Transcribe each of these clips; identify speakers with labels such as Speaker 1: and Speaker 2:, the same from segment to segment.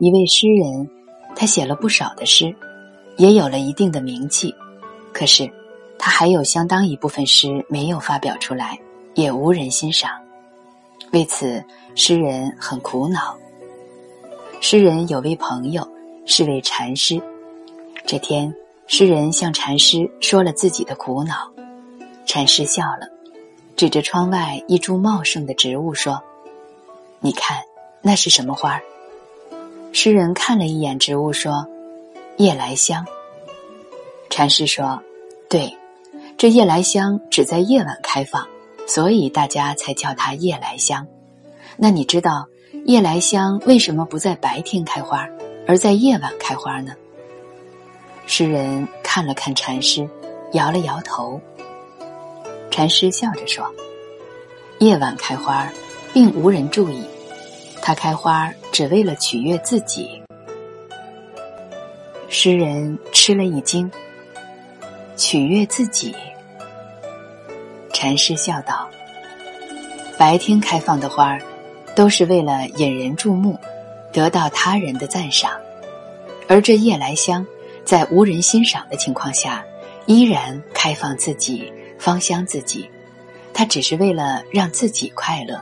Speaker 1: 一位诗人，他写了不少的诗，也有了一定的名气。可是，他还有相当一部分诗没有发表出来，也无人欣赏。为此，诗人很苦恼。诗人有位朋友是位禅师。这天，诗人向禅师说了自己的苦恼。禅师笑了，指着窗外一株茂盛的植物说：“你看，那是什么花儿？”诗人看了一眼植物，说：“夜来香。”禅师说：“对，这夜来香只在夜晚开放，所以大家才叫它夜来香。那你知道夜来香为什么不在白天开花，而在夜晚开花呢？”诗人看了看禅师，摇了摇头。禅师笑着说：“夜晚开花，并无人注意，它开花只为了取悦自己。”诗人吃了一惊。取悦自己，禅师笑道：“白天开放的花儿，都是为了引人注目，得到他人的赞赏；而这夜来香，在无人欣赏的情况下，依然开放自己。”芳香自己，它只是为了让自己快乐。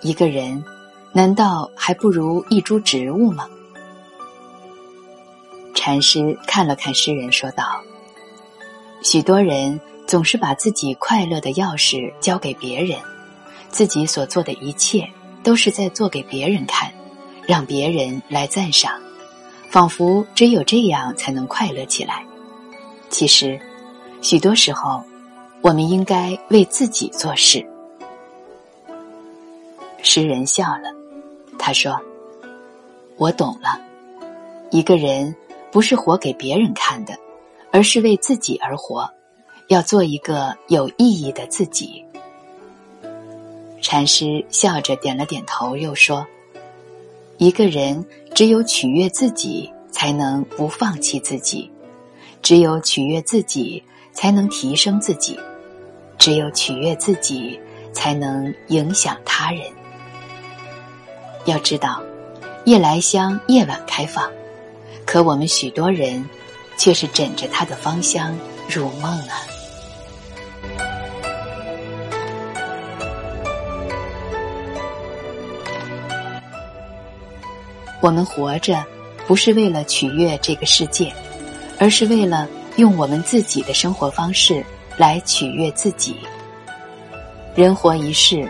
Speaker 1: 一个人，难道还不如一株植物吗？禅师看了看诗人，说道：“许多人总是把自己快乐的钥匙交给别人，自己所做的一切都是在做给别人看，让别人来赞赏，仿佛只有这样才能快乐起来。其实。”许多时候，我们应该为自己做事。诗人笑了，他说：“我懂了，一个人不是活给别人看的，而是为自己而活，要做一个有意义的自己。”禅师笑着点了点头，又说：“一个人只有取悦自己，才能不放弃自己；只有取悦自己。”才能提升自己，只有取悦自己，才能影响他人。要知道，夜来香夜晚开放，可我们许多人却是枕着它的芳香入梦啊。我们活着，不是为了取悦这个世界，而是为了。用我们自己的生活方式来取悦自己。人活一世，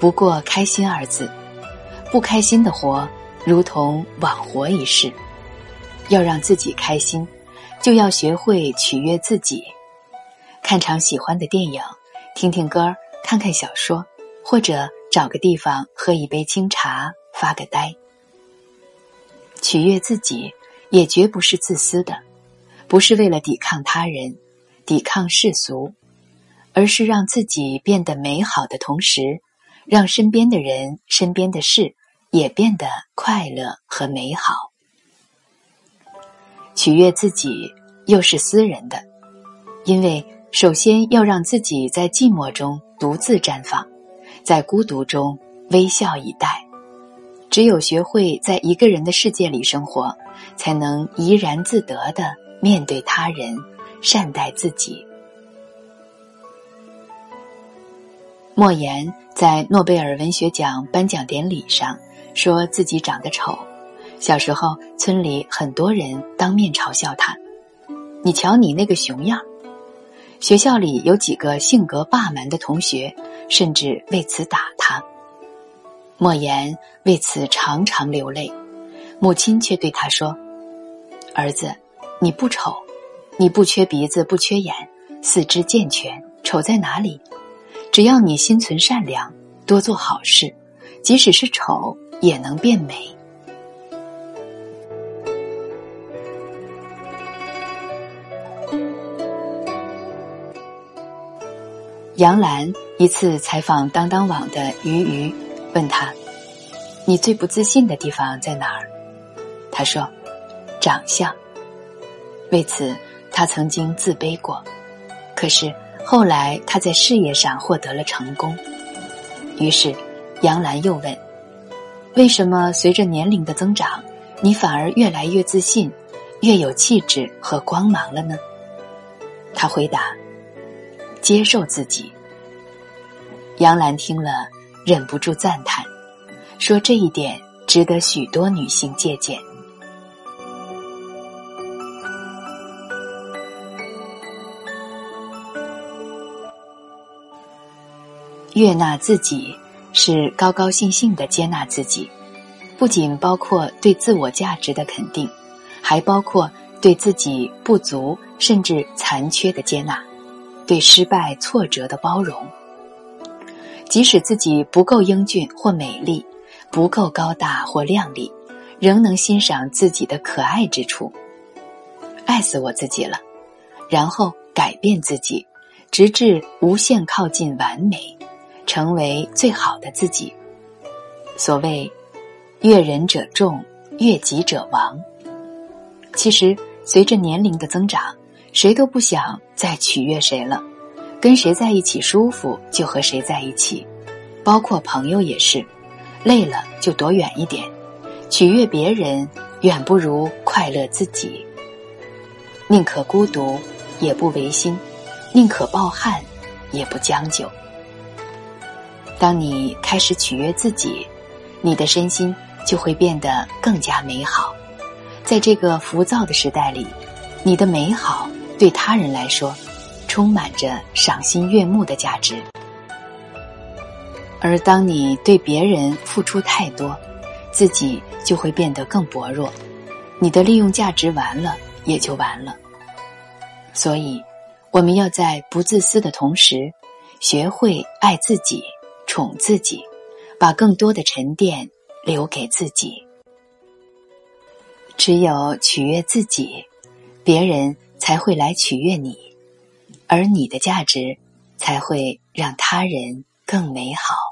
Speaker 1: 不过开心二字。不开心的活，如同枉活一世。要让自己开心，就要学会取悦自己。看场喜欢的电影，听听歌看看小说，或者找个地方喝一杯清茶，发个呆。取悦自己，也绝不是自私的。不是为了抵抗他人、抵抗世俗，而是让自己变得美好的同时，让身边的人、身边的事也变得快乐和美好。取悦自己又是私人的，因为首先要让自己在寂寞中独自绽放，在孤独中微笑以待。只有学会在一个人的世界里生活，才能怡然自得的。面对他人，善待自己。莫言在诺贝尔文学奖颁奖典礼上说自己长得丑，小时候村里很多人当面嘲笑他：“你瞧你那个熊样。”学校里有几个性格霸蛮的同学，甚至为此打他。莫言为此常常流泪，母亲却对他说：“儿子。”你不丑，你不缺鼻子，不缺眼，四肢健全，丑在哪里？只要你心存善良，多做好事，即使是丑也能变美。杨澜一次采访当当网的鱼鱼，问他：“你最不自信的地方在哪儿？”他说：“长相。”为此，他曾经自卑过。可是后来，他在事业上获得了成功。于是，杨澜又问：“为什么随着年龄的增长，你反而越来越自信，越有气质和光芒了呢？他回答：“接受自己。”杨澜听了，忍不住赞叹，说：“这一点值得许多女性借鉴。”悦纳自己是高高兴兴的接纳自己，不仅包括对自我价值的肯定，还包括对自己不足甚至残缺的接纳，对失败挫折的包容。即使自己不够英俊或美丽，不够高大或靓丽，仍能欣赏自己的可爱之处，爱死我自己了，然后改变自己，直至无限靠近完美。成为最好的自己。所谓“悦人者众，悦己者亡”。其实，随着年龄的增长，谁都不想再取悦谁了，跟谁在一起舒服就和谁在一起，包括朋友也是。累了就躲远一点，取悦别人远不如快乐自己。宁可孤独，也不违心；宁可抱憾，也不将就。当你开始取悦自己，你的身心就会变得更加美好。在这个浮躁的时代里，你的美好对他人来说，充满着赏心悦目的价值。而当你对别人付出太多，自己就会变得更薄弱，你的利用价值完了也就完了。所以，我们要在不自私的同时，学会爱自己。宠自己，把更多的沉淀留给自己。只有取悦自己，别人才会来取悦你，而你的价值才会让他人更美好。